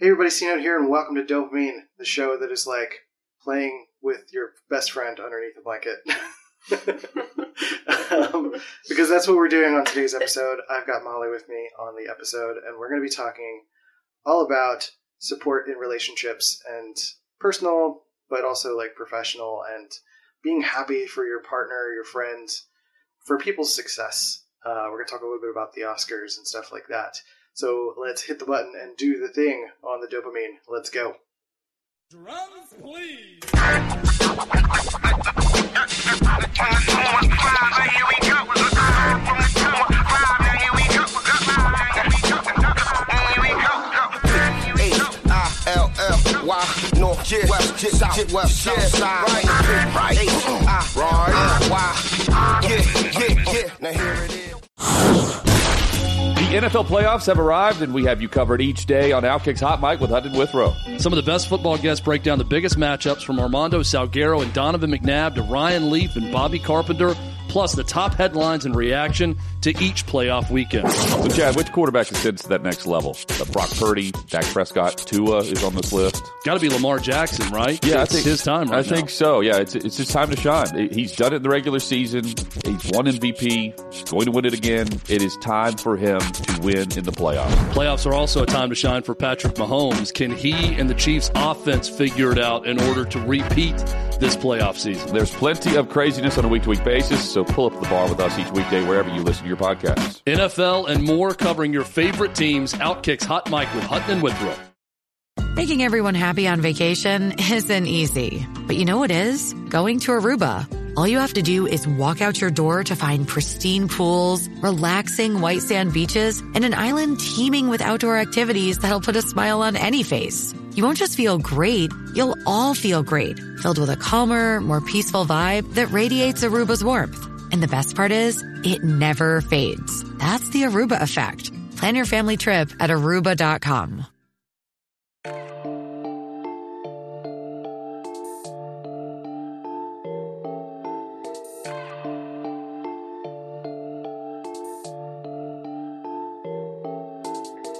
Hey everybody, Cino here, and welcome to DOPEamine, the show that is like playing with your best friend underneath a blanket. um, because that's what we're doing on today's episode. I've got Molly with me on the episode, and we're going to be talking all about support in relationships and personal, but also like professional, and being happy for your partner, your friends, for people's success. Uh, we're going to talk a little bit about the Oscars and stuff like that. So let's hit the button and do the thing on the dopamine. Let's go. Drums, please. I-L-L-Y, North, yeah, West, yeah, South, West, South Side, right, right, H-I, right, yeah, yeah, yeah, now here it is. The NFL playoffs have arrived, and we have you covered each day on Outkick's Hot Mic with Hutton Withrow. Some of the best football guests break down the biggest matchups from Armando Salguero and Donovan McNabb to Ryan Leaf and Bobby Carpenter, plus the top headlines and reaction to each playoff weekend. So, Chad, which quarterback ascends to that next level? Uh, Brock Purdy, Dak Prescott, Tua is on this list. Got to be Lamar Jackson, right? Yeah, it's I think his time right I think so. Yeah, it's it's his time to shine. He's done it in the regular season. He's won MVP. He's going to win it again. It is time for him to win in the playoffs. Playoffs are also a time to shine for Patrick Mahomes. Can he and the Chiefs' offense figure it out in order to repeat this playoff season? There's plenty of craziness on a week to week basis, so pull up the bar with us each weekday wherever you listen to your podcasts. NFL and more covering your favorite teams. Outkick's Hot Mic with Hutton and Withrow. Making everyone happy on vacation isn't easy. But you know what is? Going to Aruba. All you have to do is walk out your door to find pristine pools, relaxing white sand beaches, and an island teeming with outdoor activities that'll put a smile on any face. You won't just feel great, you'll all feel great, filled with a calmer, more peaceful vibe that radiates Aruba's warmth. And the best part is, it never fades. That's the Aruba effect. Plan your family trip at aruba.com.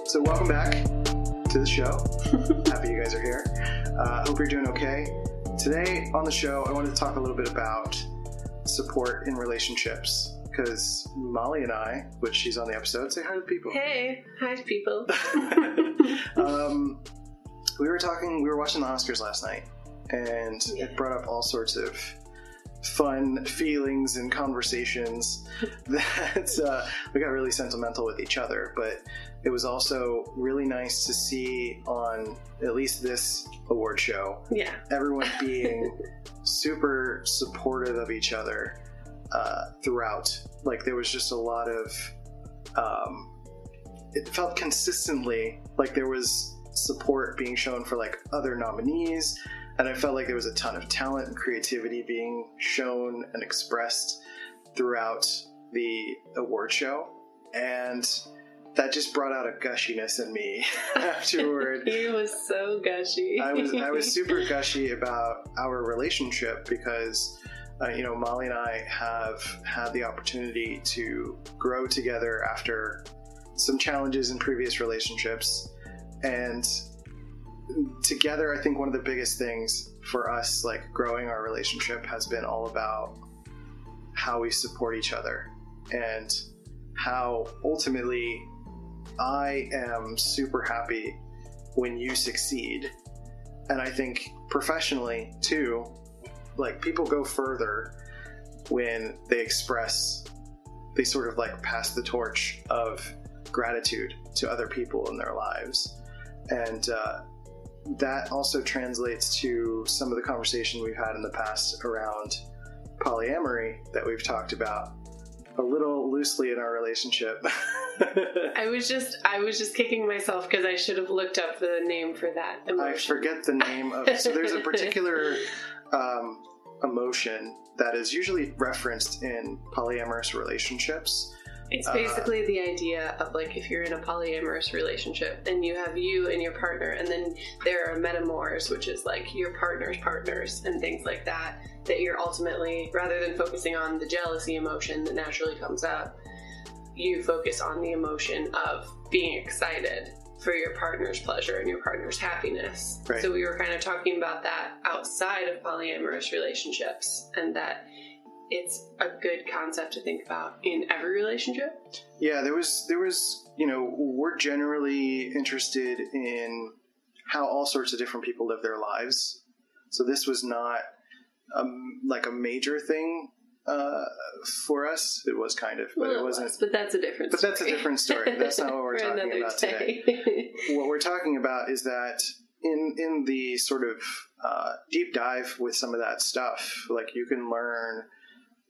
So welcome back to the show. Happy you guys are here. Uh, hope you're doing okay. Today on the show, I wanted to talk a little bit about support in relationships because Molly and I, which she's on the episode, say hi to people. Hey, hi to people. um, we were talking, we were watching the Oscars last night, and Yeah. it brought up all sorts of fun feelings and conversations that uh, we got really sentimental with each other. But it was also really nice to see on at least this award show yeah, everyone being super supportive of each other uh, throughout. Like there was just a lot of. Um, it felt consistently like there was support being shown for like other nominees, and I felt like there was a ton of talent and creativity being shown and expressed throughout the award show, and that just brought out a gushiness in me afterward. he was so gushy. I was I was super gushy about our relationship because uh, you know Molly and I have had the opportunity to grow together after some challenges in previous relationships and together I think one of the biggest things for us like growing our relationship has been all about how we support each other and how ultimately I am super happy when you succeed. And I think professionally too, like people go further when they express, they sort of like pass the torch of gratitude to other people in their lives. And uh, that also translates to some of the conversation we've had in the past around polyamory that we've talked about a little loosely in our relationship. I was just I was just kicking myself because I should have looked up the name for that I forget the name of so there's a particular um, emotion that is usually referenced in polyamorous relationships. It's Uh, basically the idea of like if you're in a polyamorous relationship and you have you and your partner, and then there are metamors, which is like your partner's partners and things like that. That you're ultimately, rather than focusing on the jealousy emotion that naturally comes up, you focus on the emotion of being excited for your partner's pleasure and your partner's happiness. Right. So we were kind of talking about that outside of polyamorous relationships and that it's a good concept to think about in every relationship. Yeah, there was there was you know we're generally interested in how all sorts of different people live their lives. So this was not um, like a major thing uh, for us. It was kind of, but Well, it wasn't. was, but that's a different But that's a story. different story. That's not what we're talking about day. what we're talking about is that in in the sort of uh, deep dive with some of that stuff, like you can learn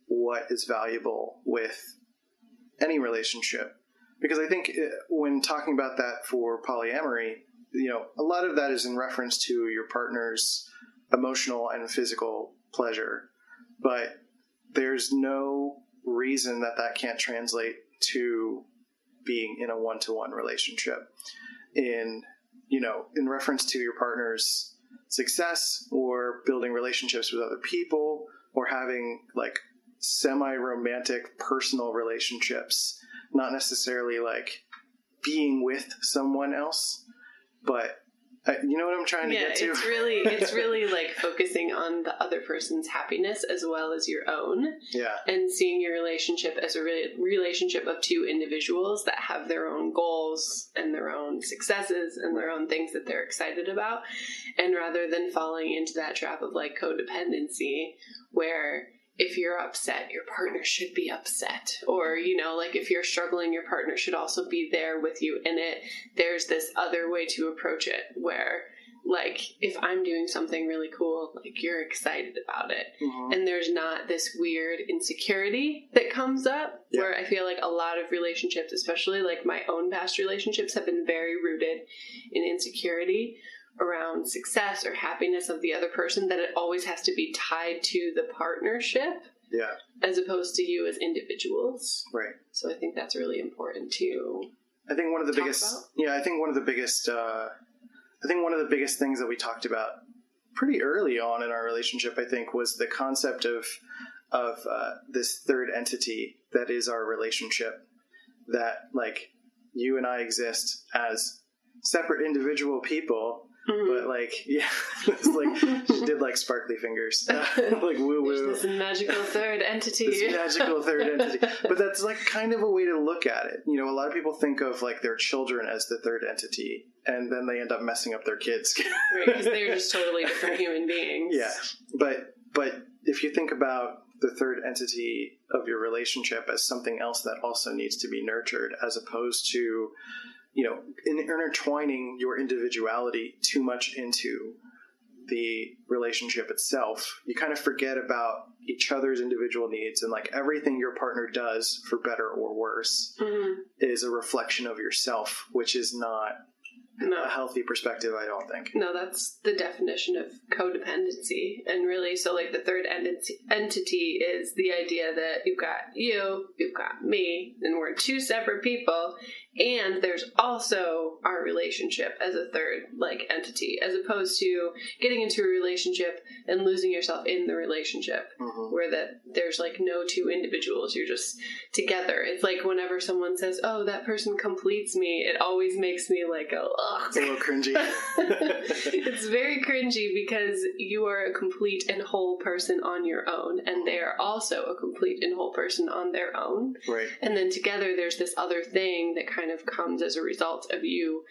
what is valuable with any relationship. Because I think uh, when talking about that for polyamory, you know, a lot of that is in reference to your partner's emotional and physical pleasure, but there's no reason that that can't translate to being in a one-to-one relationship in you know in reference to your partner's success or building relationships with other people or having like semi-romantic personal relationships not necessarily like being with someone else but uh, you know what i'm trying to get to? it's really it's really like focusing on the other person's happiness as well as your own yeah. and seeing your relationship as a re- relationship of two individuals that have their own goals and their own successes and their own things that they're excited about. And rather than falling into that trap of like codependency where if you're upset your partner should be upset or you know like if you're struggling your partner should also be there with you in it there's this other way to approach it where like if i'm doing something really cool like you're excited about it Mhm. and there's not this weird insecurity that comes up Yeah. where I feel like a lot of relationships, especially like my own past relationships, have been very rooted in insecurity around success or happiness of the other person, that it always has to be tied to the partnership yeah as opposed to you as individuals. right So I think that's really important to I think one of the biggest, about? yeah, I think one of the biggest, uh, I think one of the biggest things that we talked about pretty early on in our relationship, I think, was the concept of of uh, this third entity that is our relationship. That like you and I exist as separate individual people, Mm-hmm. but like yeah, it's like she did like sparkly fingers, like woo woo this magical third entity. this magical third entity. But that's like kind of a way to look at it. You know, a lot of people think of like their children as the third entity, and then they end up messing up their kids. right, because they're just totally different human beings. yeah, but but if you think about the third entity of your relationship as something else that also needs to be nurtured, as opposed to you know in, intertwining your individuality too much into the relationship itself, you kind of forget about each other's individual needs and like everything your partner does for better or worse Mhm. is a reflection of yourself, which is not No. a healthy perspective, I don't think. No, that's the definition of codependency. And really, so like the third entity, entity is the idea that you've got you, you've got me, and we're two separate people. And there's also our relationship as a third like entity, as opposed to getting into a relationship and losing yourself in the relationship, Mhm. where that there's like no two individuals, you're just together. It's like whenever someone says, "Oh, that person completes me," it always makes me like go, "Ugh." It's a little cringy. it's very cringy because you are a complete and whole person on your own, and they are also a complete and whole person on their own. right. And then together, there's this other thing that kind of comes as a result of you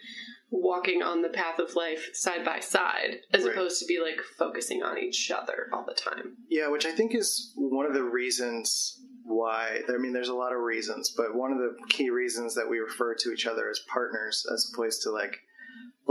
walking on the path of life side by side, as Right. opposed to be like focusing on each other all the time. Yeah, which I think is one of the reasons why. I mean, there's a lot of reasons, but one of the key reasons that we refer to each other as partners as opposed to like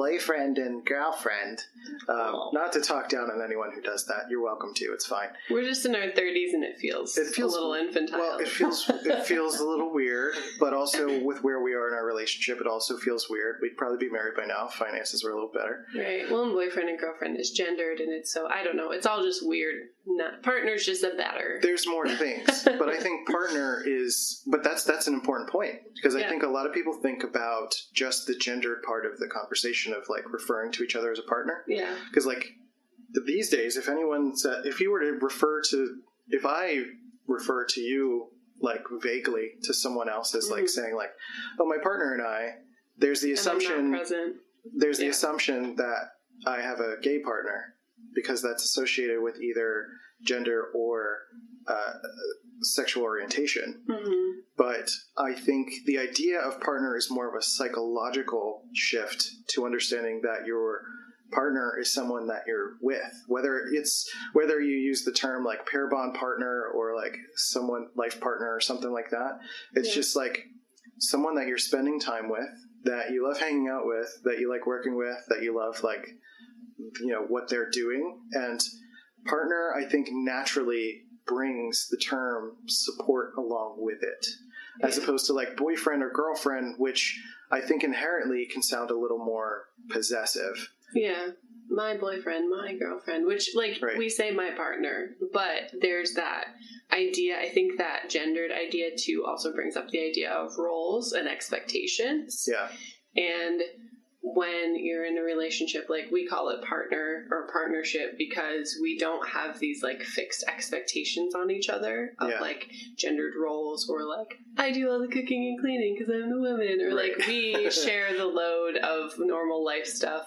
boyfriend and girlfriend. Um, not to talk down on anyone who does that. You're welcome to. It's fine. We're just in our 30s, and it feels, It feels- a little infantile. Well, it feels it feels a little weird, but also with where we are in our relationship, it also feels weird. We'd probably be married by now. if Finances were a little better. Right. Well, and boyfriend and girlfriend is gendered, and it's so I don't know. It's all just weird. Not partner's just a better. there's more things but i think partner is but that's that's an important point because i Yeah. think a lot of people think about just the gendered part of the conversation of like referring to each other as a partner Yeah. because like these days if anyone said if you were to refer to if i refer to you like vaguely to someone else as like Mhm. saying like oh my partner and i there's the And assumption there's the assumption that I have a gay partner because that's associated with either gender or uh, sexual orientation. hmm But I think the idea of partner is more of a psychological shift to understanding that your partner is someone that you're with whether it's whether you use the term like pair bond partner or like someone life partner or something like that it's Yeah. just like someone that you're spending time with that you love hanging out with that you like working with that you love like you know what they're doing and partner i think naturally brings the term support along with it as opposed to like boyfriend or girlfriend which i think inherently can sound a little more possessive Yeah. My boyfriend, my girlfriend, which, like, Right. we say my partner, but there's that idea. I think that gendered idea, too, also brings up the idea of roles and expectations. yeah And when you're in a relationship, like we call it partner or partnership because we don't have these like fixed expectations on each other of Yeah. like gendered roles or like I do all the cooking and cleaning because I'm the woman or like we share the load of normal life stuff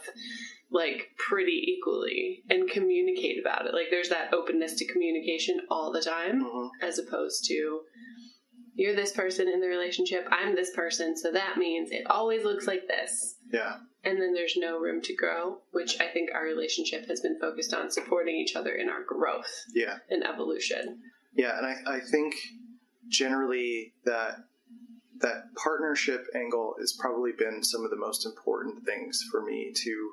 like pretty equally and communicate about it. Like there's that openness to communication all the time Mhm. as opposed to you're this person in the relationship, I'm this person, so that means it always looks like this. Yeah And then there's no room to grow, which I think our relationship has been focused on supporting each other in our growth yeah and evolution. Yeah, and I, I think generally that that partnership angle has probably been some of the most important things for me to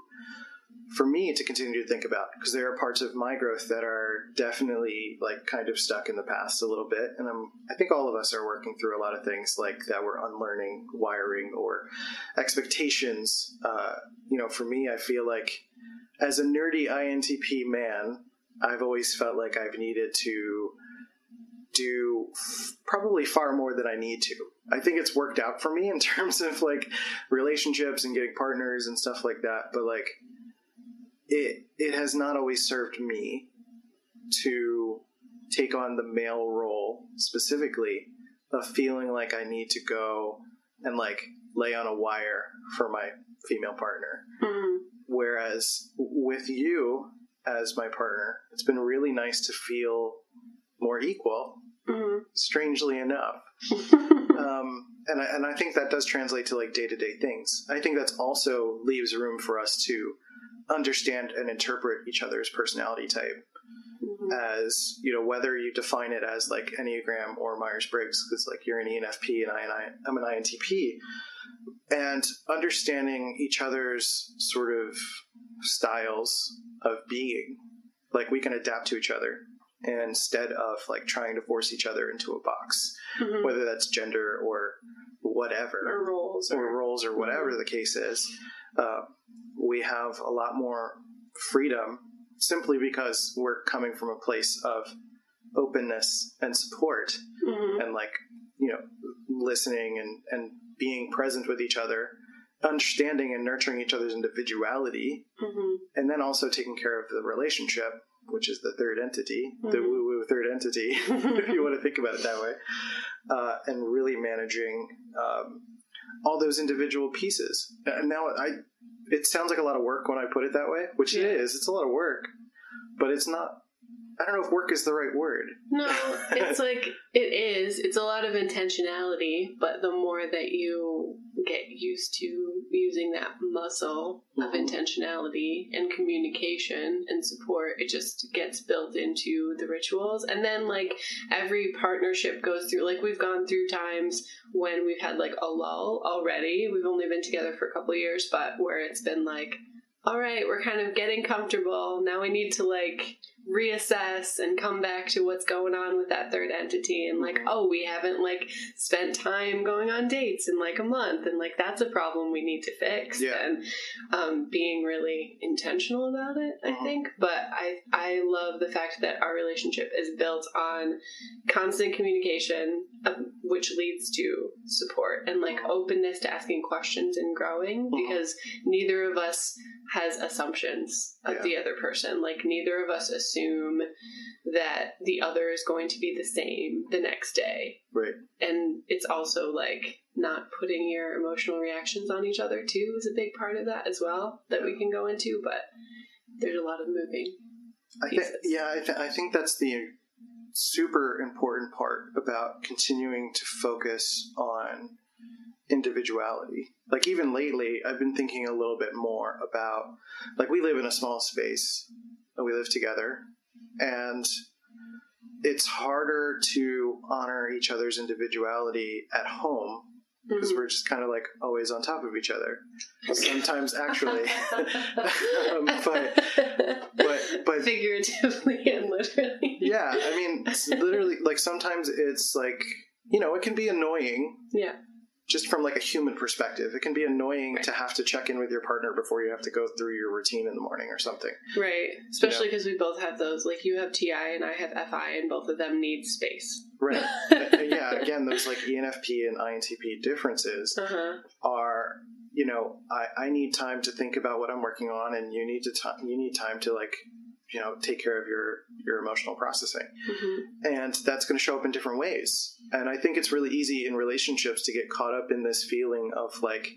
for me to continue to think about because there are parts of my growth that are definitely like kind of stuck in the past a little bit and I'm I think all of us are working through a lot of things like that we're unlearning wiring or expectations uh, you know for me I feel like as a nerdy INTP man I've always felt like I've needed to do probably far more than I need to. I think it's worked out for me in terms of like relationships and getting partners and stuff like that, but like it it has not always served me to take on the male role specifically of feeling like I need to go and like lay on a wire for my female partner. Mhm. Whereas with you as my partner, it's been really nice to feel more equal, Mhm. strangely enough. Um, and, I, and I think that does translate to like day to day things. I think that's also leaves room for us to understand and interpret each other's personality type Mhm. as, you know, whether you define it as like Enneagram or Myers Briggs, because like you're an ENFP and I, and I, I'm an INTP. And understanding each other's sort of styles of being, like we can adapt to each other instead of like trying to force each other into a box, Mhm. whether that's gender or whatever Or roles or or roles or whatever the case is, uh, we have a lot more freedom simply because we're coming from a place of openness and support Mhm. and like you know listening and and being present with each other understanding and nurturing each other's individuality Mhm. and then also taking care of the relationship which is the third entity the Mhm. woo woo third entity if you want to think about it that way uh, and really managing um, all those individual pieces and now i it sounds like a lot of work when i put it that way which it Yeah. is it's a lot of work but it's not i don't know if work is the right word No, it's like it is. It's a lot of intentionality, but the more that you get used to using that muscle of Mhm. intentionality and communication and support, it just gets built into the rituals. And then like every partnership goes through like we've gone through times when we've had like a lull already. We've only been together for a couple years, but where it's been like all right, we're kind of getting comfortable. Now we need to like reassess and come back to what's going on with that third entity and like, oh, we haven't like spent time going on dates in like a month and like that's a problem we need to fix. Yeah. And um, being really intentional about it, I Mhm. think. But I I love the fact that our relationship is built on constant communication, which leads to support and like openness to asking questions and growing Mhm. because neither of us has assumptions of Yeah. the other person. Like neither of us assume that the other is going to be the same the next day. Right. And it's also like not putting your emotional reactions on each other too is a big part of that as well that we can go into, but there's a lot of moving. I think, yeah, I, th- I think that's the super important part about continuing to focus on individuality. Like even lately, I've been thinking a little bit more about like we live in a small space, and we live together, and it's harder to honor each other's individuality at home because we're just kind of like always on top of each other. Sometimes actually, um, but but but figuratively and literally. yeah, I it's literally like sometimes it's like you know it can be annoying Yeah. just from like a human perspective. It can be annoying to have to check in with your partner before you have to go through your routine in the morning or something. Right. Especially because we both have those. Like you have TI and I have FI, and both of them need space. Right. Yeah. Again, those like ENFP and INTP differences Uh huh. are you know I, I need time to think about what I'm working on, and you need to ti you need time to like you know take care of your your emotional processing. hmm and that's going to show up in different ways. And I think it's really easy in relationships to get caught up in this feeling of like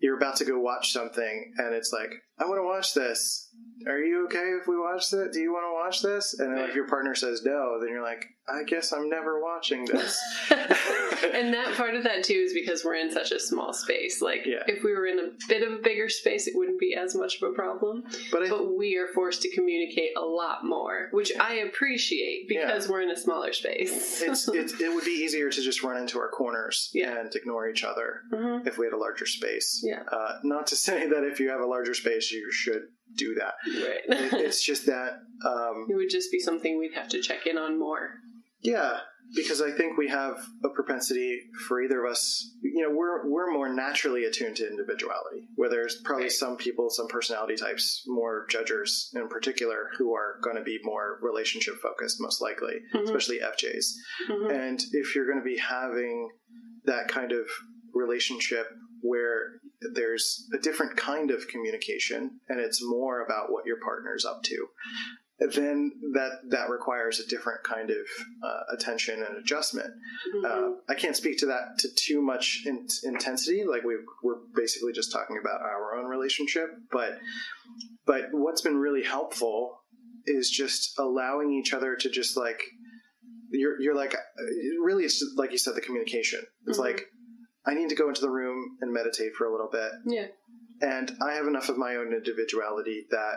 you're about to go watch something and it's like I want to watch this. Are you okay if we watch that? Do you want to watch this? And then if your partner says no, then you're like, I guess I'm never watching this. and that part of that too is because we're in such a small space. Like Yeah. if we were in a bit of a bigger space, it wouldn't be as much of a problem. But I, But we are forced to communicate a lot more, which I appreciate because we're in a smaller space. it's, it's it would be easier to just run into our corners Yeah. and ignore each other Mhm. if we had a larger space. Yeah. Uh, not to say that if you have a larger space, you should do that. right. It, it's just that um, it would just be something we'd have to check in on more. Yeah, because I think we have a propensity for either of us. You know, we're we're more naturally attuned to individuality. Where there's probably Right. some people, some personality types, more judgers in particular, who are going to be more relationship focused, most likely, Mhm. especially FJs. Mhm. And if you're going to be having that kind of relationship where there's a different kind of communication and it's more about what your partner's up to, then that that requires a different kind of uh, attention and adjustment. Mhm. Uh, I can't speak to that to too much in- intensity. Like we we're basically just talking about our own relationship, but but what's been really helpful is just allowing each other to just like you're you're like really it's like you said the communication. It's Mhm. like I need to go into the room and meditate for a little bit, yeah. and I have enough of my own individuality that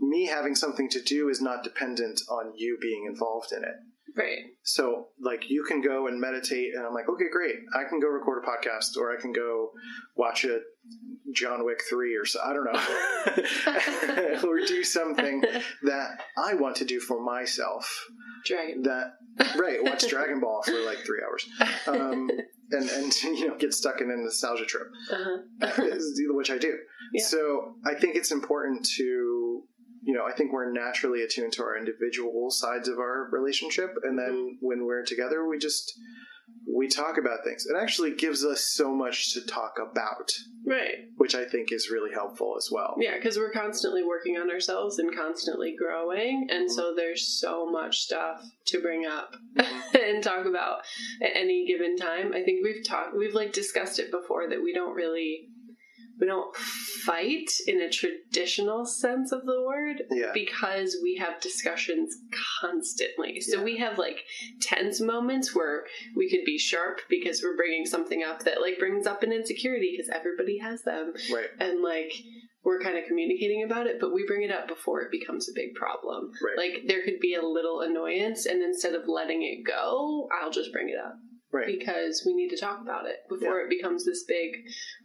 me having something to do is not dependent on you being involved in it. Right. So, like, you can go and meditate, and I'm like, okay, great. I can go record a podcast, or I can go watch a John Wick 3 or so. I don't know. or do something that I want to do for myself. Dragon. That, right, watch Dragon Ball for like three hours. Um, and, and, you know, get stuck in a nostalgia trip Uh-huh. which I do. Yeah. So I think it's important to, you know, I think we're naturally attuned to our individual sides of our relationship, and then Mm-hmm. when we're together, we just we talk about things. It actually gives us so much to talk about, right. which I think is really helpful as well. Yeah, because we're constantly working on ourselves and constantly growing, and so there's so much stuff to bring up and talk about at any given time. I think we've talked, we've like discussed it before that we don't really, we don't fight in a traditional sense of the word Yeah. because we have discussions constantly. So Yeah. we have like tense moments where we could be sharp because we're bringing something up that like brings up an insecurity because everybody has them Right. and like we're kind of communicating about it, but we bring it up before it becomes a big problem. Right. Like there could be a little annoyance, and instead of letting it go, I'll just bring it up Right. because we need to talk about it before it becomes this big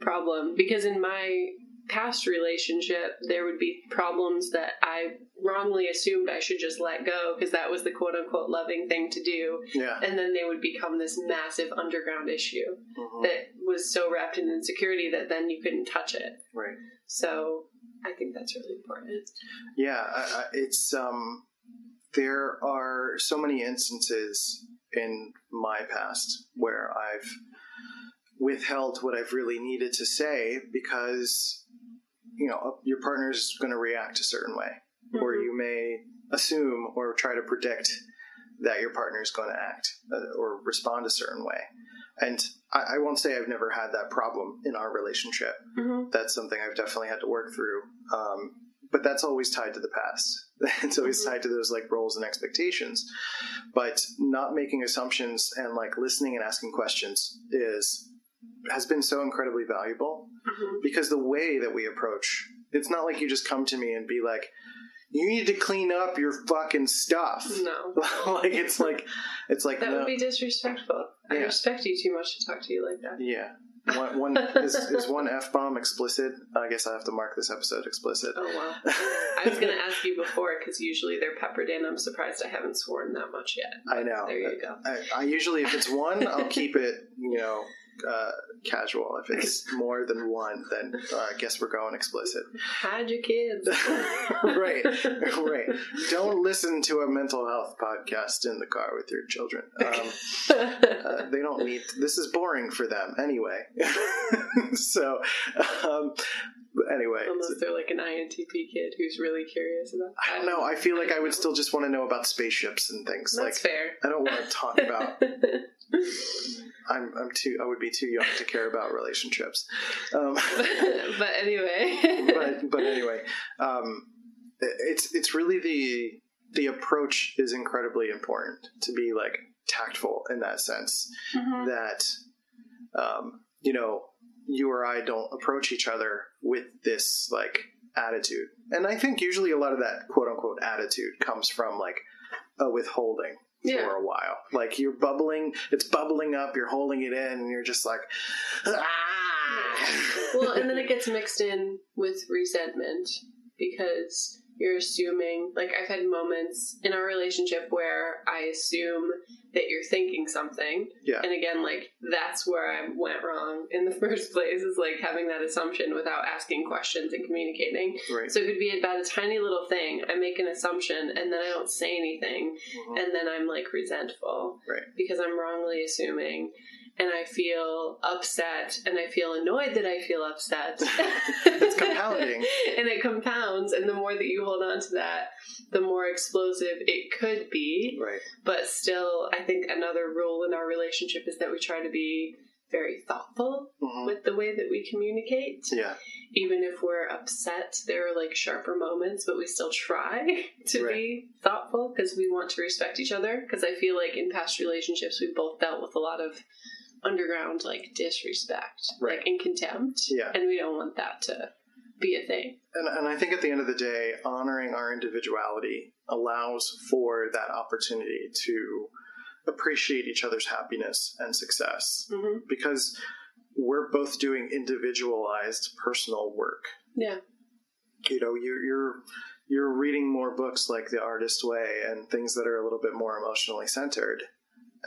problem. Because in my past relationship, there would be problems that I wrongly assumed I should just let go because that was the quote unquote loving thing to do. Yeah. And then they would become this massive underground issue Mhm. that was so wrapped in insecurity that then you couldn't touch it. Right. So I think that's really important. Yeah, I, I, it's um, there are so many instances in my past where I've withheld what I've really needed to say because you know your partner's going to react a certain way, or Mhm. you may assume or try to predict that your partner is going to act uh, or respond a certain way. And I, I won't say I've never had that problem in our relationship. Mhm. That's something I've definitely had to work through. Um, but that's always tied to the past. it's always Mhm. tied to those like roles and expectations. But not making assumptions and like listening and asking questions is has been so incredibly valuable Mhm. because the way that we approach it's not like you just come to me and be like you need to clean up your fucking stuff No. like it's like it's like That no, would be disrespectful. I Yeah. respect you too much to talk to you like that. yeah one, one is, is one f-bomb explicit i guess i have to mark this episode explicit Oh wow. I was going to ask you before because usually they're peppered in. I'm surprised I haven't sworn that much yet. i know There you go. I, I usually if it's one i'll keep it you know uh, casual if it's more than one then uh, i guess we're going explicit Hide your kids. right right don't listen to a mental health podcast in the car with your children um, uh, they don't need this is boring for them anyway so um, anyway Unless they're like an INTP kid who's really curious about. i don't know i feel like i would still just want to know about spaceships and things That's like fair. i don't want to talk about i'm i'm too i would be too young to care about relationships um, but anyway. but but anyway um, it's it's really the the approach is incredibly important to be like tactful in that sense Mhm. that um, you know you or I don't approach each other with this like attitude. And I think usually a lot of that quote unquote attitude comes from like a withholding Yeah. for a while. Like you're bubbling, it's bubbling up, you're holding it in, and you're just like, ah. well, and then it gets mixed in with resentment because you're assuming, like, I've had moments in our relationship where I assume that you're thinking something. Yeah. And again, like, that's where I went wrong in the first place is like having that assumption without asking questions and communicating. right. So it could be about a tiny little thing. I make an assumption and then I don't say anything. Mhm. And then I'm like resentful Right. because I'm wrongly assuming. And I feel upset and I feel annoyed that I feel upset. It's compounding. and it compounds. And the more that you hold on to that, the more explosive it could be. Right. But still, I think another rule in our relationship is that we try to be very thoughtful Mhm. with the way that we communicate Yeah. even if we're upset, there are like sharper moments, but we still try to Right. be thoughtful because we want to respect each other. Because I feel like in past relationships, we've both dealt with a lot of underground like disrespect, Right. like and contempt, Yeah. and we don't want that to be a thing. And, and I think at the end of the day, honoring our individuality allows for that opportunity to appreciate each other's happiness and success hmm because we're both doing individualized personal work. Yeah, You know, you're, you're you're reading more books like The Artist Way and things that are a little bit more emotionally centered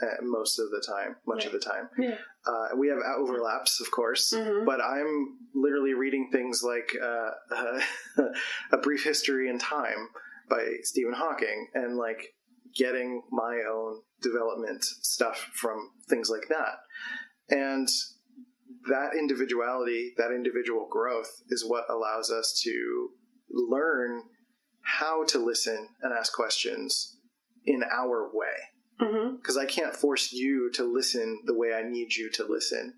uh, most of the time, much of the time. yeah, Uh, we have overlaps, of course, Mhm. but I'm literally reading things like uh, A Brief History in Time by Stephen Hawking and like getting my own development stuff from things like that. And that individuality, that individual growth is what allows us to learn how to listen and ask questions in our way because I can't force you to listen the way I need you to listen.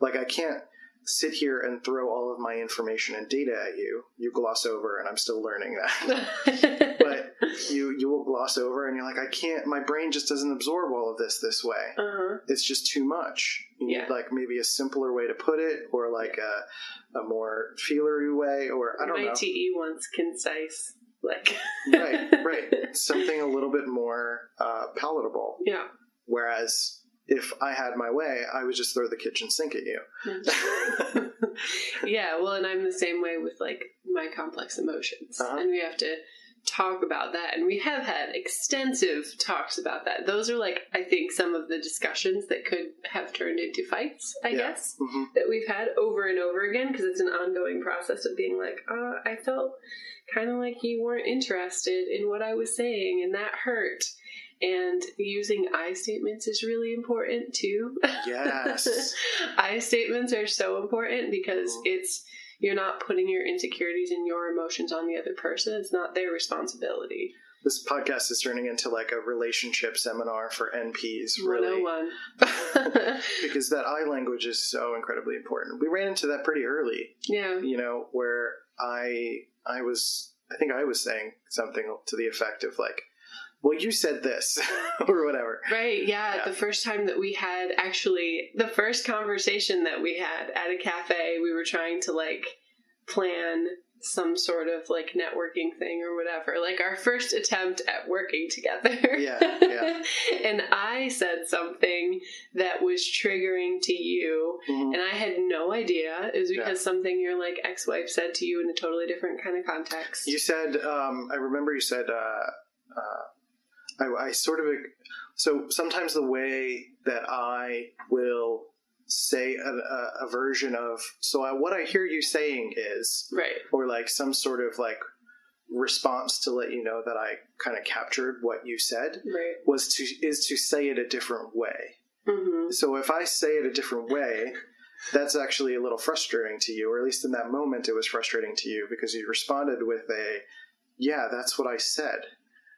Like I can't sit here and throw all of my information and data at you. You gloss over, and I'm still learning that. but you you will gloss over, and you're like, I can't. My brain just doesn't absorb all of this this way. uh-huh. It's just too much. You Yeah. need like maybe a simpler way to put it, or like a a more feelery way, or I don't My know. TE wants concise, like right, right. Something a little bit more uh, palatable. Yeah. Whereas if I had my way, I would just throw the kitchen sink at you. yeah, well, and I'm the same way with like my complex emotions, Uh-huh. and we have to talk about that, and we have had extensive talks about that. Those are like I think some of the discussions that could have turned into fights. I Yeah. guess hmm that we've had over and over again because it's an ongoing process of being like, uh, I felt kind of like you weren't interested in what I was saying, and that hurt. And using I statements is really important too. Yes. I statements are so important because it's you're not putting your insecurities and your emotions on the other person. It's not their responsibility. This podcast is turning into like a relationship seminar for NPs, oh really. 101. because that I language is so incredibly important. We ran into that pretty early, yeah. you know, where I I was I think I was saying something to the effect of like, "Well, you said this," or whatever. Right, yeah, Yeah. The first time that we had actually, the first conversation that we had at a cafe, we were trying to like plan some sort of like networking thing or whatever. Like our first attempt at working together. Yeah, yeah. and I said something that was triggering to you, Mhm. and I had no idea. It was because Yeah. something your like ex wife said to you in a totally different kind of context. You said, um, I remember you said, uh, uh, I, I sort of, so sometimes the way that I will say a, a, a version of, so I, what I hear you saying is, right. or like some sort of like response to let you know that I kind of captured what you said Right. was to, is to say it a different way. hmm So if I say it a different way, that's actually a little frustrating to you, or at least in that moment it was frustrating to you because you responded with a, yeah, that's what I said.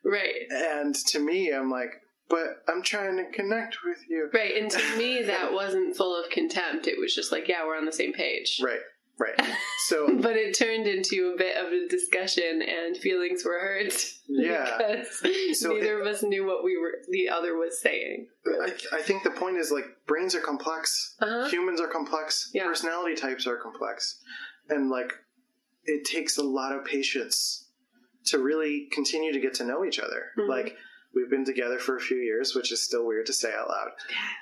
Right. And to me, I'm like, but I'm trying to connect with you. Right, and to me, that wasn't full of contempt. It was just like, yeah, we're on the same page. Right, right. So, But it turned into a bit of a discussion, and feelings were hurt. Yeah. because So neither of us knew what we were the other was saying. I, I think the point is like brains are complex, Uh-huh. humans are complex, Yeah. personality types are complex, and like it takes a lot of patience to really continue to get to know each other. Mhm. Like we've been together for a few years, which is still weird to say out loud,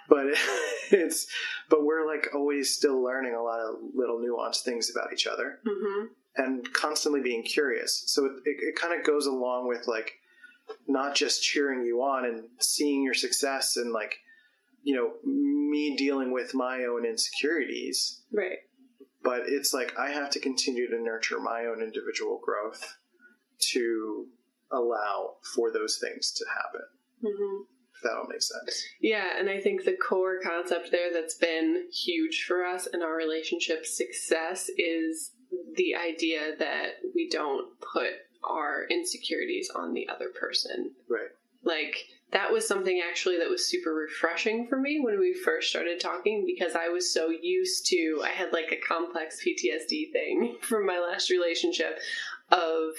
but it's but we're like always still learning a lot of little nuanced things about each other hmm and constantly being curious. So it, it, it kind of goes along with like not just cheering you on and seeing your success and like, you know, me dealing with my own insecurities, Right. but it's like I have to continue to nurture my own individual growth to allow for those things to happen. hmm If that all makes sense. Yeah, and I think the core concept there that's been huge for us in our relationship success is the idea that we don't put our insecurities on the other person. Right. Like that was something actually that was super refreshing for me when we first started talking because I was so used to I had like a complex PTSD thing from my last relationship of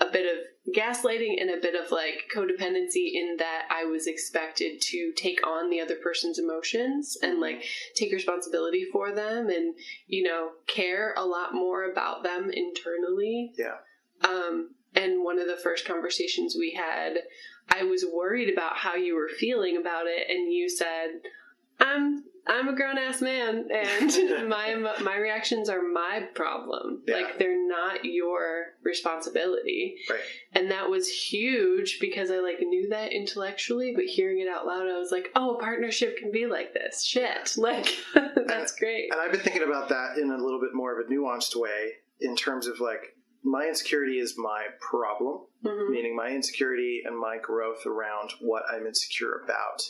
a bit of gaslighting and a bit of like codependency in that I was expected to take on the other person's emotions and like take responsibility for them and you know care a lot more about them internally Yeah. um, and one of the first conversations we had, I was worried about how you were feeling about it, and you said, "I'm I'm a grown ass man, and my my reactions are my problem. Yeah. Like they're not your responsibility." Right. And that was huge because I like knew that intellectually, but hearing it out loud, I was like, "Oh, a partnership can be like this. Shit, like that's great." And I've been thinking about that in a little bit more of a nuanced way in terms of like my insecurity is my problem, Mhm. meaning my insecurity and my growth around what I'm insecure about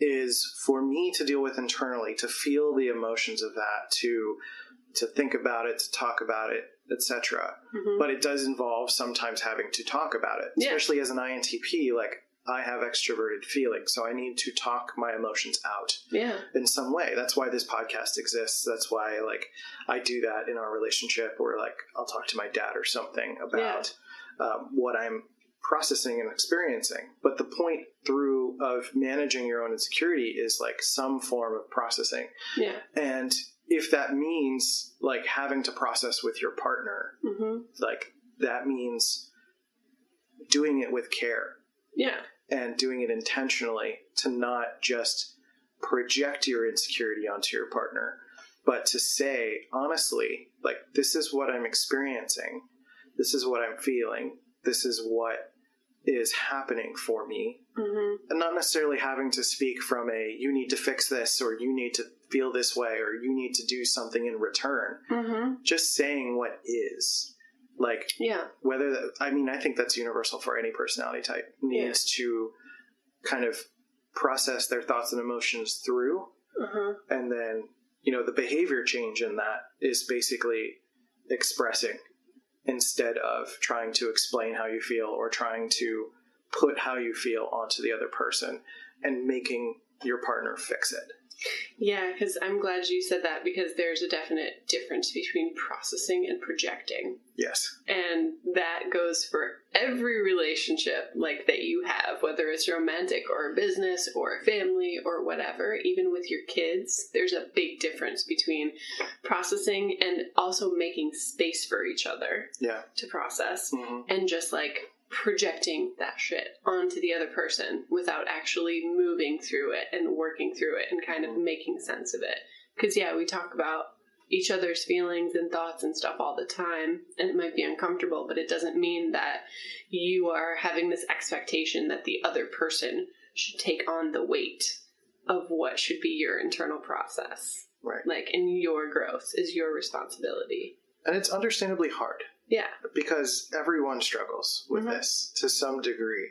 is for me to deal with internally, to feel the emotions of that, to to think about it, to talk about it, etc. Mhm. But it does involve sometimes having to talk about it, Yeah. especially as an INTP. Like I have extroverted feelings, so I need to talk my emotions out Yeah. in some way. That's why this podcast exists. That's why like I do that in our relationship, or like I'll talk to my dad or something about um, what I'm processing and experiencing. But the point through of managing your own insecurity is like some form of processing, Yeah. and if that means like having to process with your partner, hmm like that means doing it with care Yeah. and doing it intentionally to not just project your insecurity onto your partner, but to say, honestly, like, this is what I'm experiencing. This is what I'm feeling. This is what is happening for me. hmm And not necessarily having to speak from a, you need to fix this, or you need to feel this way, or you need to do something in return. hmm Just saying what is. Like, Yeah. whether that, I mean, I think that's universal for any personality type needs to kind of process their thoughts and emotions through, Uh-huh. and then you know the behavior change in that is basically expressing instead of trying to explain how you feel or trying to put how you feel onto the other person and making your partner fix it. Yeah, because I'm glad you said that because there's a definite difference between processing and projecting. Yes. And that goes for every relationship like that you have, whether it's romantic or a business or a family or whatever, even with your kids, there's a big difference between processing and also making space for each other Yeah. to process hmm and just like projecting that shit onto the other person without actually moving through it and working through it and kind of mm-hmm. making sense of it. Because, yeah, we talk about each other's feelings and thoughts and stuff all the time, and it might be uncomfortable, but it doesn't mean that you are having this expectation that the other person should take on the weight of what should be your internal process. Right. Like, and your growth is your responsibility. And it's understandably hard Yeah. because everyone struggles with Mhm. this to some degree.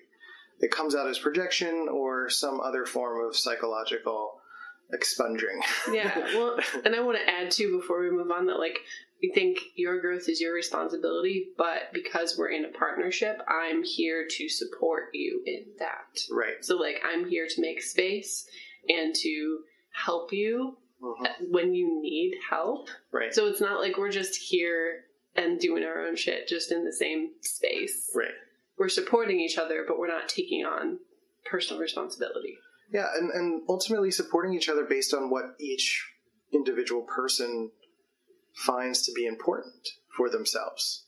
It comes out as projection or some other form of psychological expunging. Yeah, well, and I want to add too before we move on that like we think your growth is your responsibility, but because we're in a partnership, I'm here to support you in that. right. So like I'm here to make space and to help you Mhm. when you need help. Right. So it's not like we're just here and doing our own shit just in the same space. right. We're supporting each other, but we're not taking on personal responsibility. Yeah, and, and ultimately supporting each other based on what each individual person finds to be important for themselves.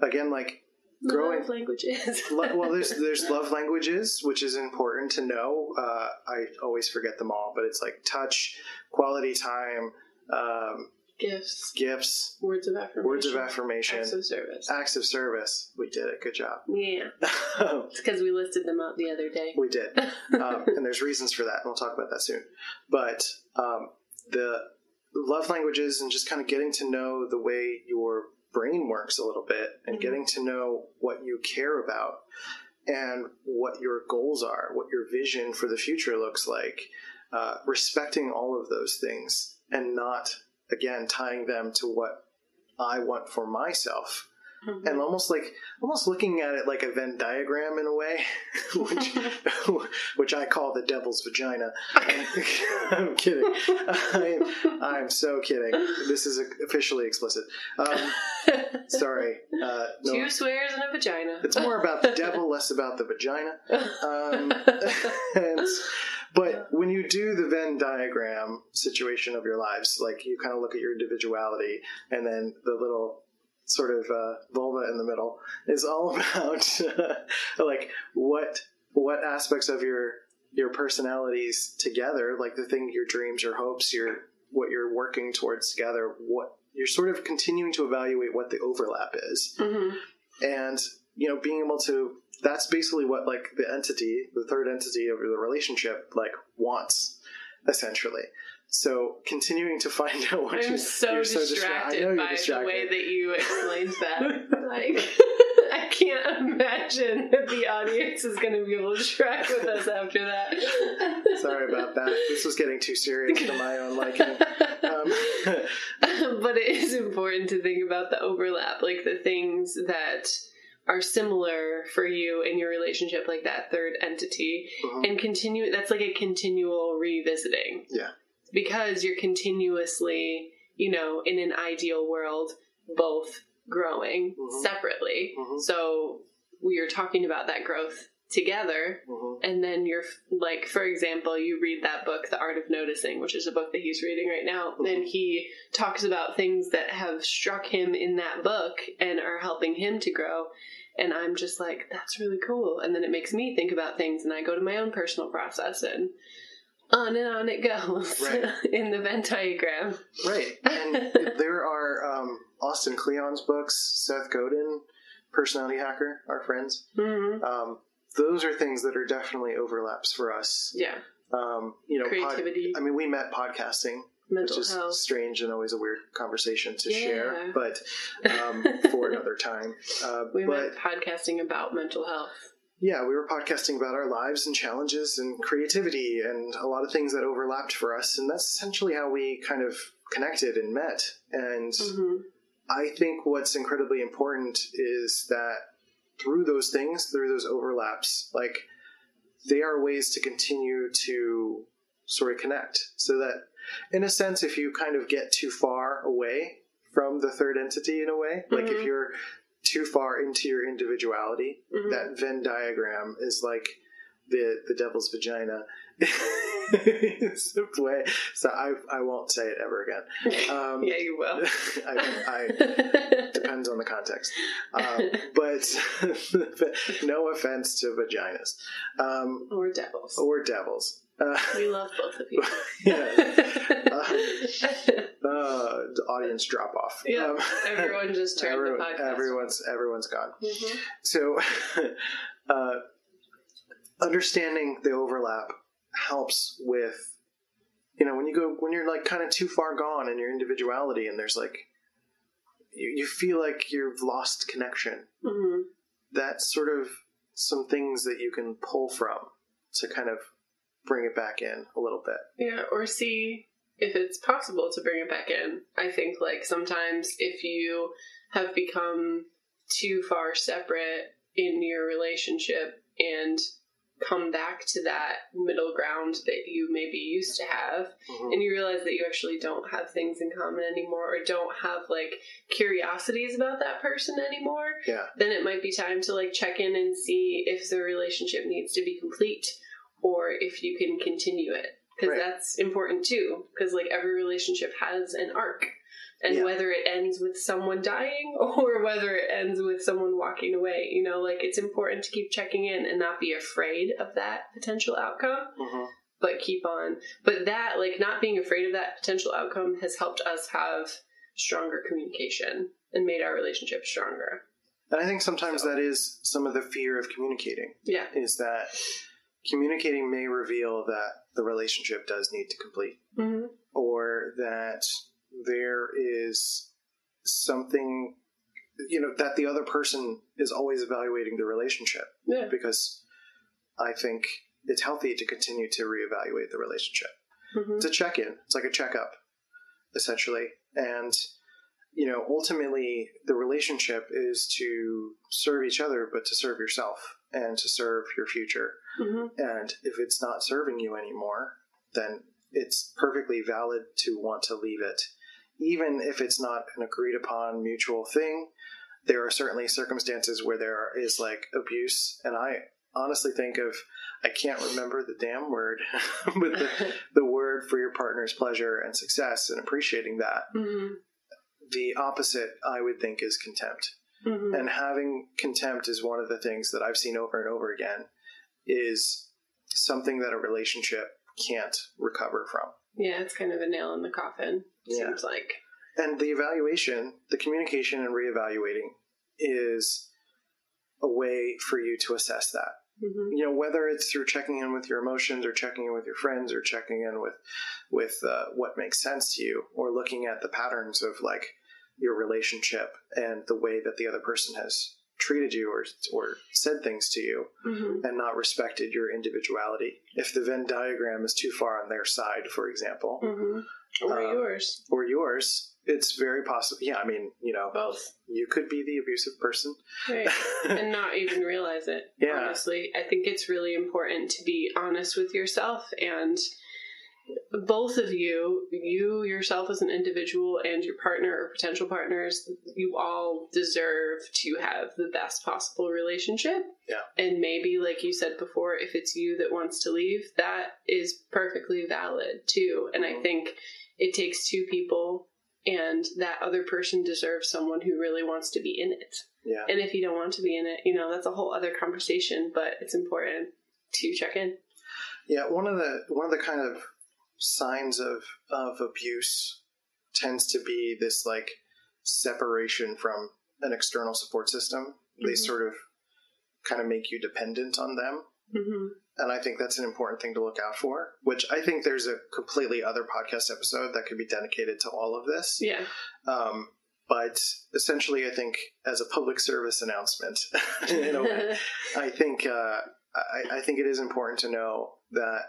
Again, like growing. Love languages. Lo- well, there's there's love languages, which is important to know. Uh, I always forget them all, but it's like touch, quality time, um, Gifts. gifts, Words of affirmation. words of affirmation, Acts of service. acts of service. We did it. Good job. Yeah, it's because we listed them out the other day. we did, um, and there's reasons for that, and we'll talk about that soon. But um, the love languages and just kind of getting to know the way your brain works a little bit, and Mhm. getting to know what you care about, and what your goals are, what your vision for the future looks like, uh, respecting all of those things, and not again tying them to what I want for myself Mhm. and almost like almost looking at it like a Venn diagram in a way, which which I call the devil's vagina. I'm kidding. I'm, I'm so kidding. This is officially explicit. Um, sorry. Uh, no, Two swears and a vagina. it's more about the devil, less about the vagina. Um, and, but when you do the Venn diagram situation of your lives, like you kind of look at your individuality, and then the little sort of uh, vulva in the middle is all about like what what aspects of your your personalities together, like the thing, your dreams, your hopes, your what you're working towards together, what you're sort of continuing to evaluate what the overlap is Mhm. and you know being able to that's basically what like the entity the third entity of the relationship like wants essentially so continuing to find out what you. I'm you, so you're distracted distra- I know you're by distracted. the way that you explained that. like, I can't imagine that the audience is going to be able to track with us after that. sorry about that this was getting too serious for my own liking um, but it is important to think about the overlap, like the things that are similar for you in your relationship, like that third entity, Mhm. and continue. That's like a continual revisiting. Yeah. because you're continuously, you know, in an ideal world, both growing Mhm. separately. Mhm. So we are talking about that growth together Mhm. and then you're like for example you read that book the art of noticing which is a book that he's reading right now and he talks about things that have struck him in that book and are helping him to grow and i'm just like that's really cool. And then it makes me think about things and i go to my own personal process and on and on it goes Right. in the venn diagram. Right. And there are um, austin kleon's books seth godin personality hacker our friends. Hmm um, those are things that are definitely overlaps for us yeah um, you know pod- creativity I mean, we met podcasting, mental which is health strange and always a weird conversation to Yeah. share, but um, for another time. Uh, we but met podcasting about mental health yeah, we were podcasting about our lives and challenges and creativity and a lot of things that overlapped for us, and that's essentially how we kind of connected and met. And hmm I think what's incredibly important is that through those things, through those overlaps, like they are ways to continue to sort of connect. So that, in a sense, if you kind of get too far away from the third entity in a way, like if mm-hmm. you're too far into your individuality, mm-hmm. that Venn diagram is like the the devil's vagina. Way. So I I won't say it ever again. Um, yeah, you will. I, I depends on the context. Um, but no offense to vaginas um, or devils. or devils. Uh, we love both of you. uh, the audience drop off. yeah, Um, everyone just turned everyone- the podcast. everyone's everyone's gone. Mhm. So, uh, understanding the overlap helps with, you know, when you go when you're like kind of too far gone in your individuality, and there's like, you, you feel like you've lost connection. Mhm. That's sort of some things that you can pull from to kind of bring it back in a little bit. Yeah, or see if it's possible to bring it back in. I think like sometimes if you have become too far separate in your relationship and come back to that middle ground that you maybe used to have. Mm-hmm. And you realize that you actually don't have things in common anymore or don't have like curiosities about that person anymore. Yeah. then it might be time to like check in and see if the relationship needs to be complete or if you can continue it. Because Right. that's important too because like every relationship has an arc and Yeah. whether it ends with someone dying or whether it ends with someone walking away you know like it's important to keep checking in and not be afraid of that potential outcome Mhm. but keep on but that like not being afraid of that potential outcome has helped us have stronger communication and made our relationship stronger And I think sometimes So- that is some of the fear of communicating. yeah is that communicating may reveal that the relationship does need to complete hmm or that there is something you know that the other person is always evaluating the relationship. Yeah. Because i think it's healthy to continue to reevaluate the relationship. Hmm it's a check-in. It's like a checkup essentially. And you know ultimately the relationship is to serve each other but to serve yourself and to serve your future. Hmm and if it's not serving you anymore then it's perfectly valid to want to leave it even if it's not an agreed upon mutual thing there are certainly circumstances where there is like abuse. And i honestly think of i can't remember the damn word but the, the word for your partner's pleasure and success and appreciating that. Hmm the opposite i would think is contempt. Hmm and having contempt is one of the things that I've seen over and over again is something that a relationship can't recover from. Yeah it's kind of a nail in the coffin Yeah. seems like And the evaluation, the communication and reevaluating is a way for you to assess that. hmm You know, whether it's through checking in with your emotions or checking in with your friends or checking in with with uh, what makes sense to you or looking at the patterns of like your relationship and the way that the other person has treated you or or said things to you hmm and not respected your individuality. If the Venn diagram is too far on their side, for example, hmm or Um, yours or yours, it's very possible. Yeah, I mean, you know, both you could be the abusive person. right and not even realize it. Yeah. Honestly, I think it's really important to be honest with yourself and both of you, you yourself as an individual and your partner or potential partners, you all deserve to have the best possible relationship. Yeah. And maybe, like you said before, if it's you that wants to leave, that is perfectly valid too. And I Mhm. think it takes two people, and that other person deserves someone who really wants to be in it. yeah. And if you don't want to be in it, you know, that's a whole other conversation, but it's important to check in. Yeah, one of the one of the kind of signs of of abuse tends to be this like separation from an external support system. They Mhm. sort of kind of make you dependent on them. hmm And I think that's an important thing to look out for, which I think there's a completely other podcast episode that could be dedicated to all of this. Yeah. Um, but essentially, I think as a public service announcement, in a way, I think uh, I, I think it is important to know that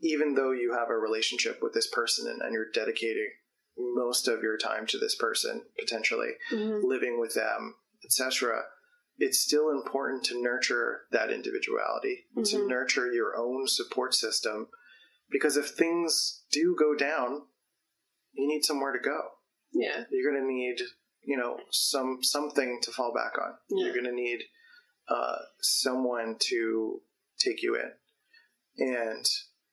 even though you have a relationship with this person and, and you're dedicating most of your time to this person potentially living with them etc it's still important to nurture that individuality to nurture your own support system because if things do go down you need somewhere to go. Yeah. you're going to need you know some something to fall back on. Yeah. you're going to need uh, someone to take you in. And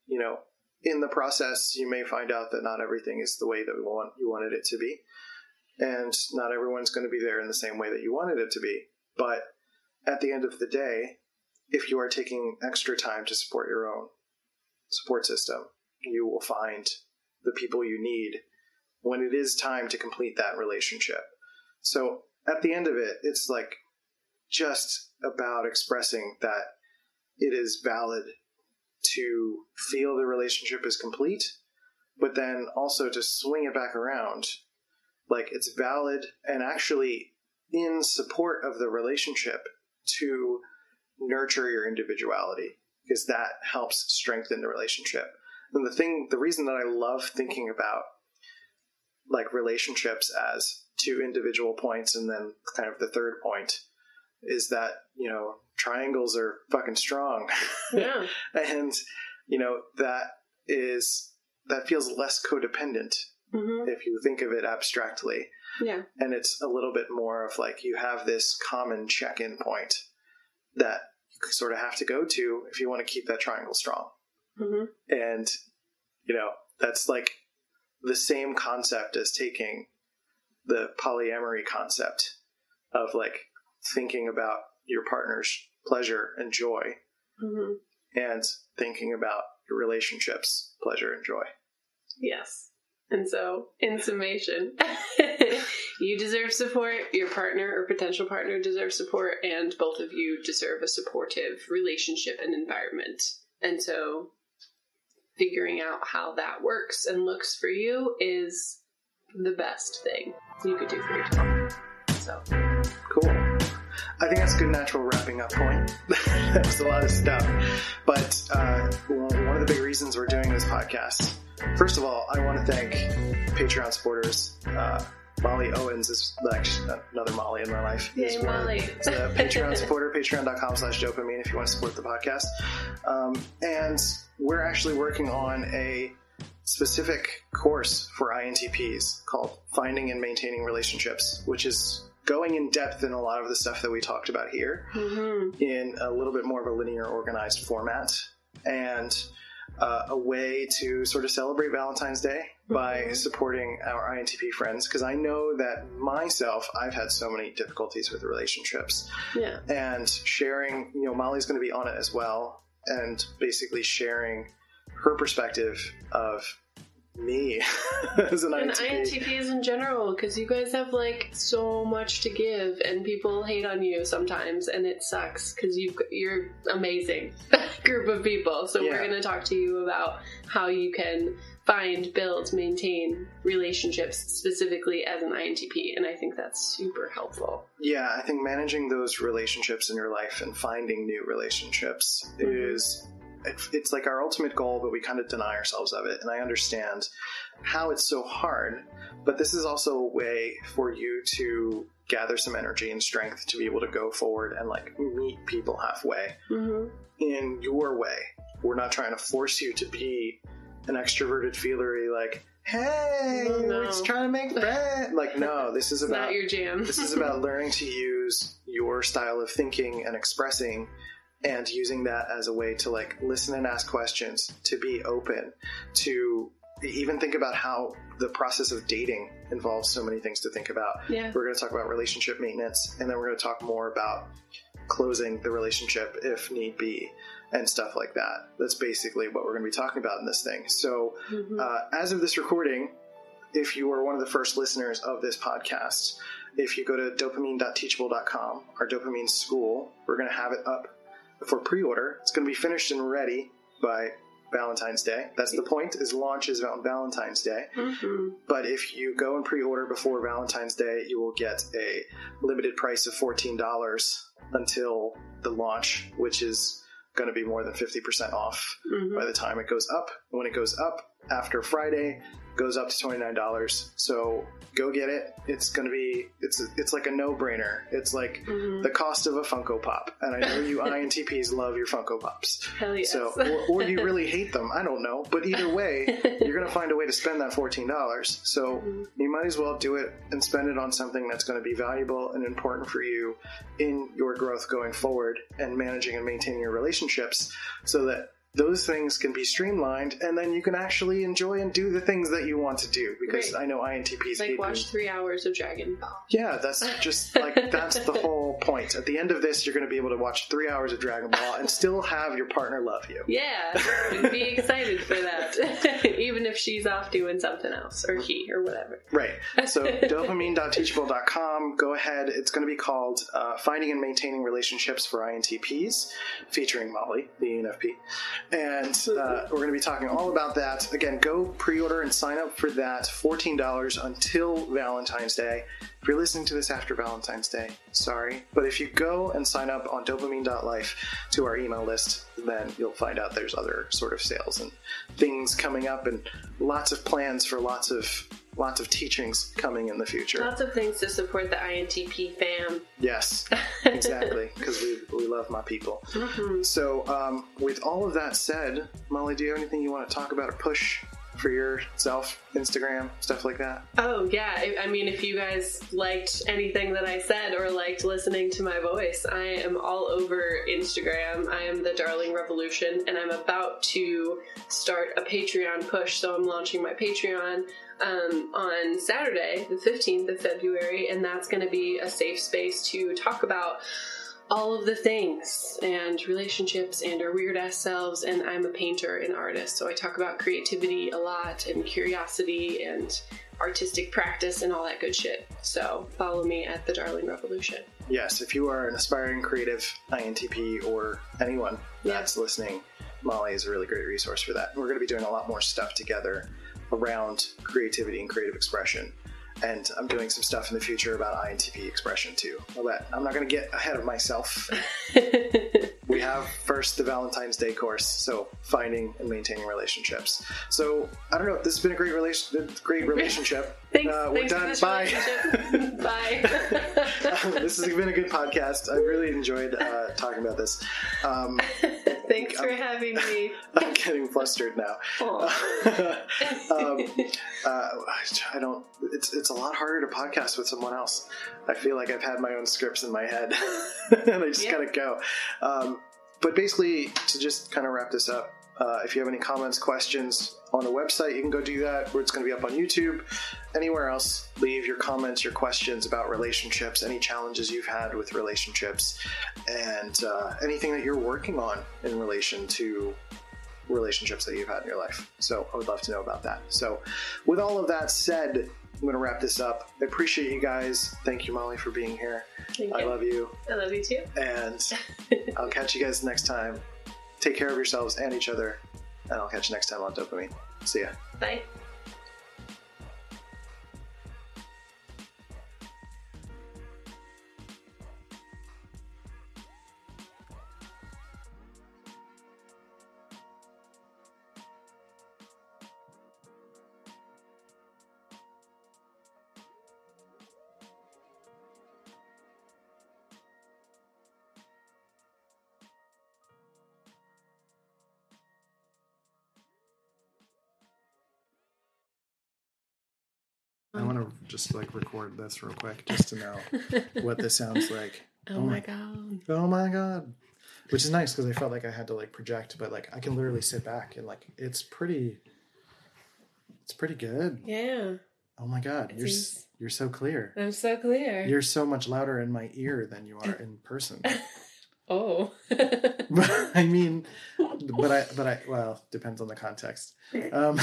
you know in the process you may find out that not everything is the way that want you wanted it to be and not everyone's going to be there in the same way that you wanted it to be but at the end of the day if you are taking extra time to support your own support system you will find the people you need when it is time to complete that relationship. So at the end of it, it's like just about expressing that it is valid to feel the relationship is complete, but then also to swing it back around. Like it's valid and actually in support of the relationship to nurture your individuality because that helps strengthen the relationship. And the thing, the reason that I love thinking about like relationships as two individual points and then kind of the third point is that you know triangles are fucking strong. Yeah. and you know that is that feels less codependent hmm if you think of it abstractly. Yeah. and it's a little bit more of like you have this common check-in point that you sort of have to go to if you want to keep that triangle strong. Hmm and you know that's like the same concept as taking the polyamory concept of like thinking about your partner's pleasure and joy hmm and thinking about your relationship's pleasure and joy Yes. And so, in summation, you deserve support, your partner or potential partner deserves support, and both of you deserve a supportive relationship and environment. And so, figuring out how that works and looks for you is the best thing you could do for yourself. So, cool i think that's a good natural wrapping up point. That was a lot of stuff. But uh, one of the big reasons we're doing this podcast first of all i want to thank patreon supporters. Uh, molly owens is like another molly in my life. Yay, one of the patreon supporter patreon.com slash DOPEamine if you want to support the podcast. Um, and we're actually working on a specific course for INTPs called Finding and Maintaining Relationships, which is going in depth in a lot of the stuff that we talked about here in a little bit more of a linear organized format and uh, a way to sort of celebrate Valentine's Day by supporting our INTP friends because I know that myself I've had so many difficulties with relationships yeah. and sharing you know molly's going to be on it as well and basically sharing her perspective of me as an And INTP. INTPs in general, because you guys have like so much to give, and people hate on you sometimes, and it sucks because you you're amazing group of people. So we're going to talk to you about how you can find, build, maintain relationships specifically as an INTP, and I think that's super helpful. Yeah, I think managing those relationships in your life and finding new relationships mm-hmm. is it, it's like our ultimate goal, but we kind of deny ourselves of it. And I understand how it's so hard, but this is also a way for you to gather some energy and strength to be able to go forward and like meet people halfway Mm-hmm. in your way. We're not trying to force you to be an extroverted feelery like, hey, Oh, no. just trying to make friends. Like, no, this is about your jam. this is about learning to use your style of thinking and expressing and using that as a way to like listen and ask questions to be open to even think about how the process of dating involves so many things to think about Yeah. we're going to talk about relationship maintenance and then we're going to talk more about closing the relationship if need be and stuff like that that's basically what we're going to be talking about in this thing so Mhm. uh, as of this recording, if you are one of the first listeners of this podcast, if you go to dopeamine.teachable.com, our DOPEamine school, we're going to have it up for pre-order. It's going to be finished and ready by Valentine's Day. That's the point. Is launches on Valentine's Day. Mhm. But if you go and pre-order before Valentine's Day, you will get a limited price of fourteen dollars until the launch, which is going to be more than fifty percent off Mhm. by the time it goes up. When it goes up after Friday, goes up to twenty nine dollars. So go get it. It's gonna be it's it's like a no brainer. It's like mm-hmm. the cost of a Funko Pop, and I know you INTPs love your Funko Pops. Hell yes. So, or, or you really hate them. I don't know. But either way, you're going to find a way to spend that $14. So mm-hmm. you might as well do it and spend it on something that's going to be valuable and important for you in your growth going forward and managing and maintaining your relationships so that those things can be streamlined and then you can actually enjoy and do the things that you want to do because Right. I know INTPs like watch three hours of Dragon Ball. yeah, that's just like that's the whole point. At the end of this, you're going to be able to watch three hours of Dragon Ball and still have your partner love you. Yeah, be excited for that, even if she's off doing something else or he or whatever. Right. So dopeamine.teachable.com. Go ahead. It's going to be called uh, Finding and Maintaining Relationships for INTPs, featuring Molly, the ENFP. And uh, we're going to be talking all about that. Again, go pre-order and sign up for that. $14 until Valentine's Day. If you're listening to this after Valentine's Day, sorry. But if you go and sign up on dopeamine.life to our email list, then you'll find out there's other sort of sales and things coming up and lots of plans for lots of lots of teachings coming in the future. Lots of things to support the INTP fam. Yes, exactly, because we, we love my people. So, um, with all of that said, Molly, do you have anything you want to talk about or push for yourself, Instagram, stuff like that? Oh yeah, I, I mean, if you guys liked anything that I said or liked listening to my voice, I am all over Instagram. I am the Darling Revolution, and I'm about to start a Patreon push. So I'm launching my Patreon um, on Saturday, the 15th of February, and that's going to be a safe space to talk about all of the things and relationships and our weird ass selves. And I'm a painter and artist, so I talk about creativity a lot and curiosity and artistic practice and all that good shit. So follow me at the Darling Revolution. Yes, if you are an aspiring creative INTP or anyone Yeah. that's listening, Molly is a really great resource for that. We're going to be doing a lot more stuff together around creativity and creative expression. And I'm doing some stuff in the future about INTP expression too. But I'm not going to get ahead of myself. we have first the Valentine's Day course, so finding and maintaining relationships. So I don't know. This has been a great relation, great relationship. Thanks. Uh, we're thanks for done. Bye. Bye. this has been a good podcast. I really enjoyed uh, talking about this. Um, thanks for having me. I'm getting flustered now. Um, uh, I don't. It's it's a lot harder to podcast with someone else. I feel like I've had my own scripts in my head, and I just Yeah. gotta go. Um, but basically, to just kind of wrap this up, uh, if you have any comments, questions on the website, you can go do that. Where it's going to be up on YouTube, anywhere else. Leave your comments, your questions about relationships, any challenges you've had with relationships, and uh, anything that you're working on in relation to relationships that you've had in your life. So I would love to know about that. So, with all of that said, I'm going to wrap this up. I appreciate you guys. Thank you, Molly, for being here. Thank I you. love you. I love you too. And I'll catch you guys next time. Take care of yourselves and each other. And I'll catch you next time on DOPEamine. See ya. Bye. Just like record this real quick just to know what this sounds like. Oh, my god. Oh my god. Which is nice because I felt like I had to like project, but like I can literally sit back and like it's pretty it's pretty good. Yeah. Oh my god, you're seems- you're so clear. I'm so clear. You're so much louder in my ear than you are in person. oh. I mean, but I but I well depends on the context. Um,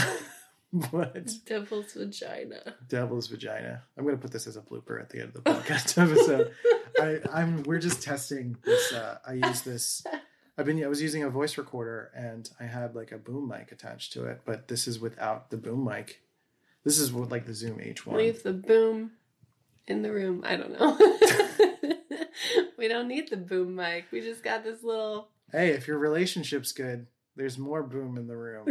but Devil's vagina. devil's vagina. I'm gonna put this as a blooper at the end of the podcast episode. I, I'm we're just testing this. Uh, I use this. I've been I was using a voice recorder and I had like a boom mic attached to it, but this is without the boom mic. This is what like the Zoom H1. Leave the boom in the room. I don't know. we don't need the boom mic. We just got this little. Hey, if your relationship's good, there's more boom in the room.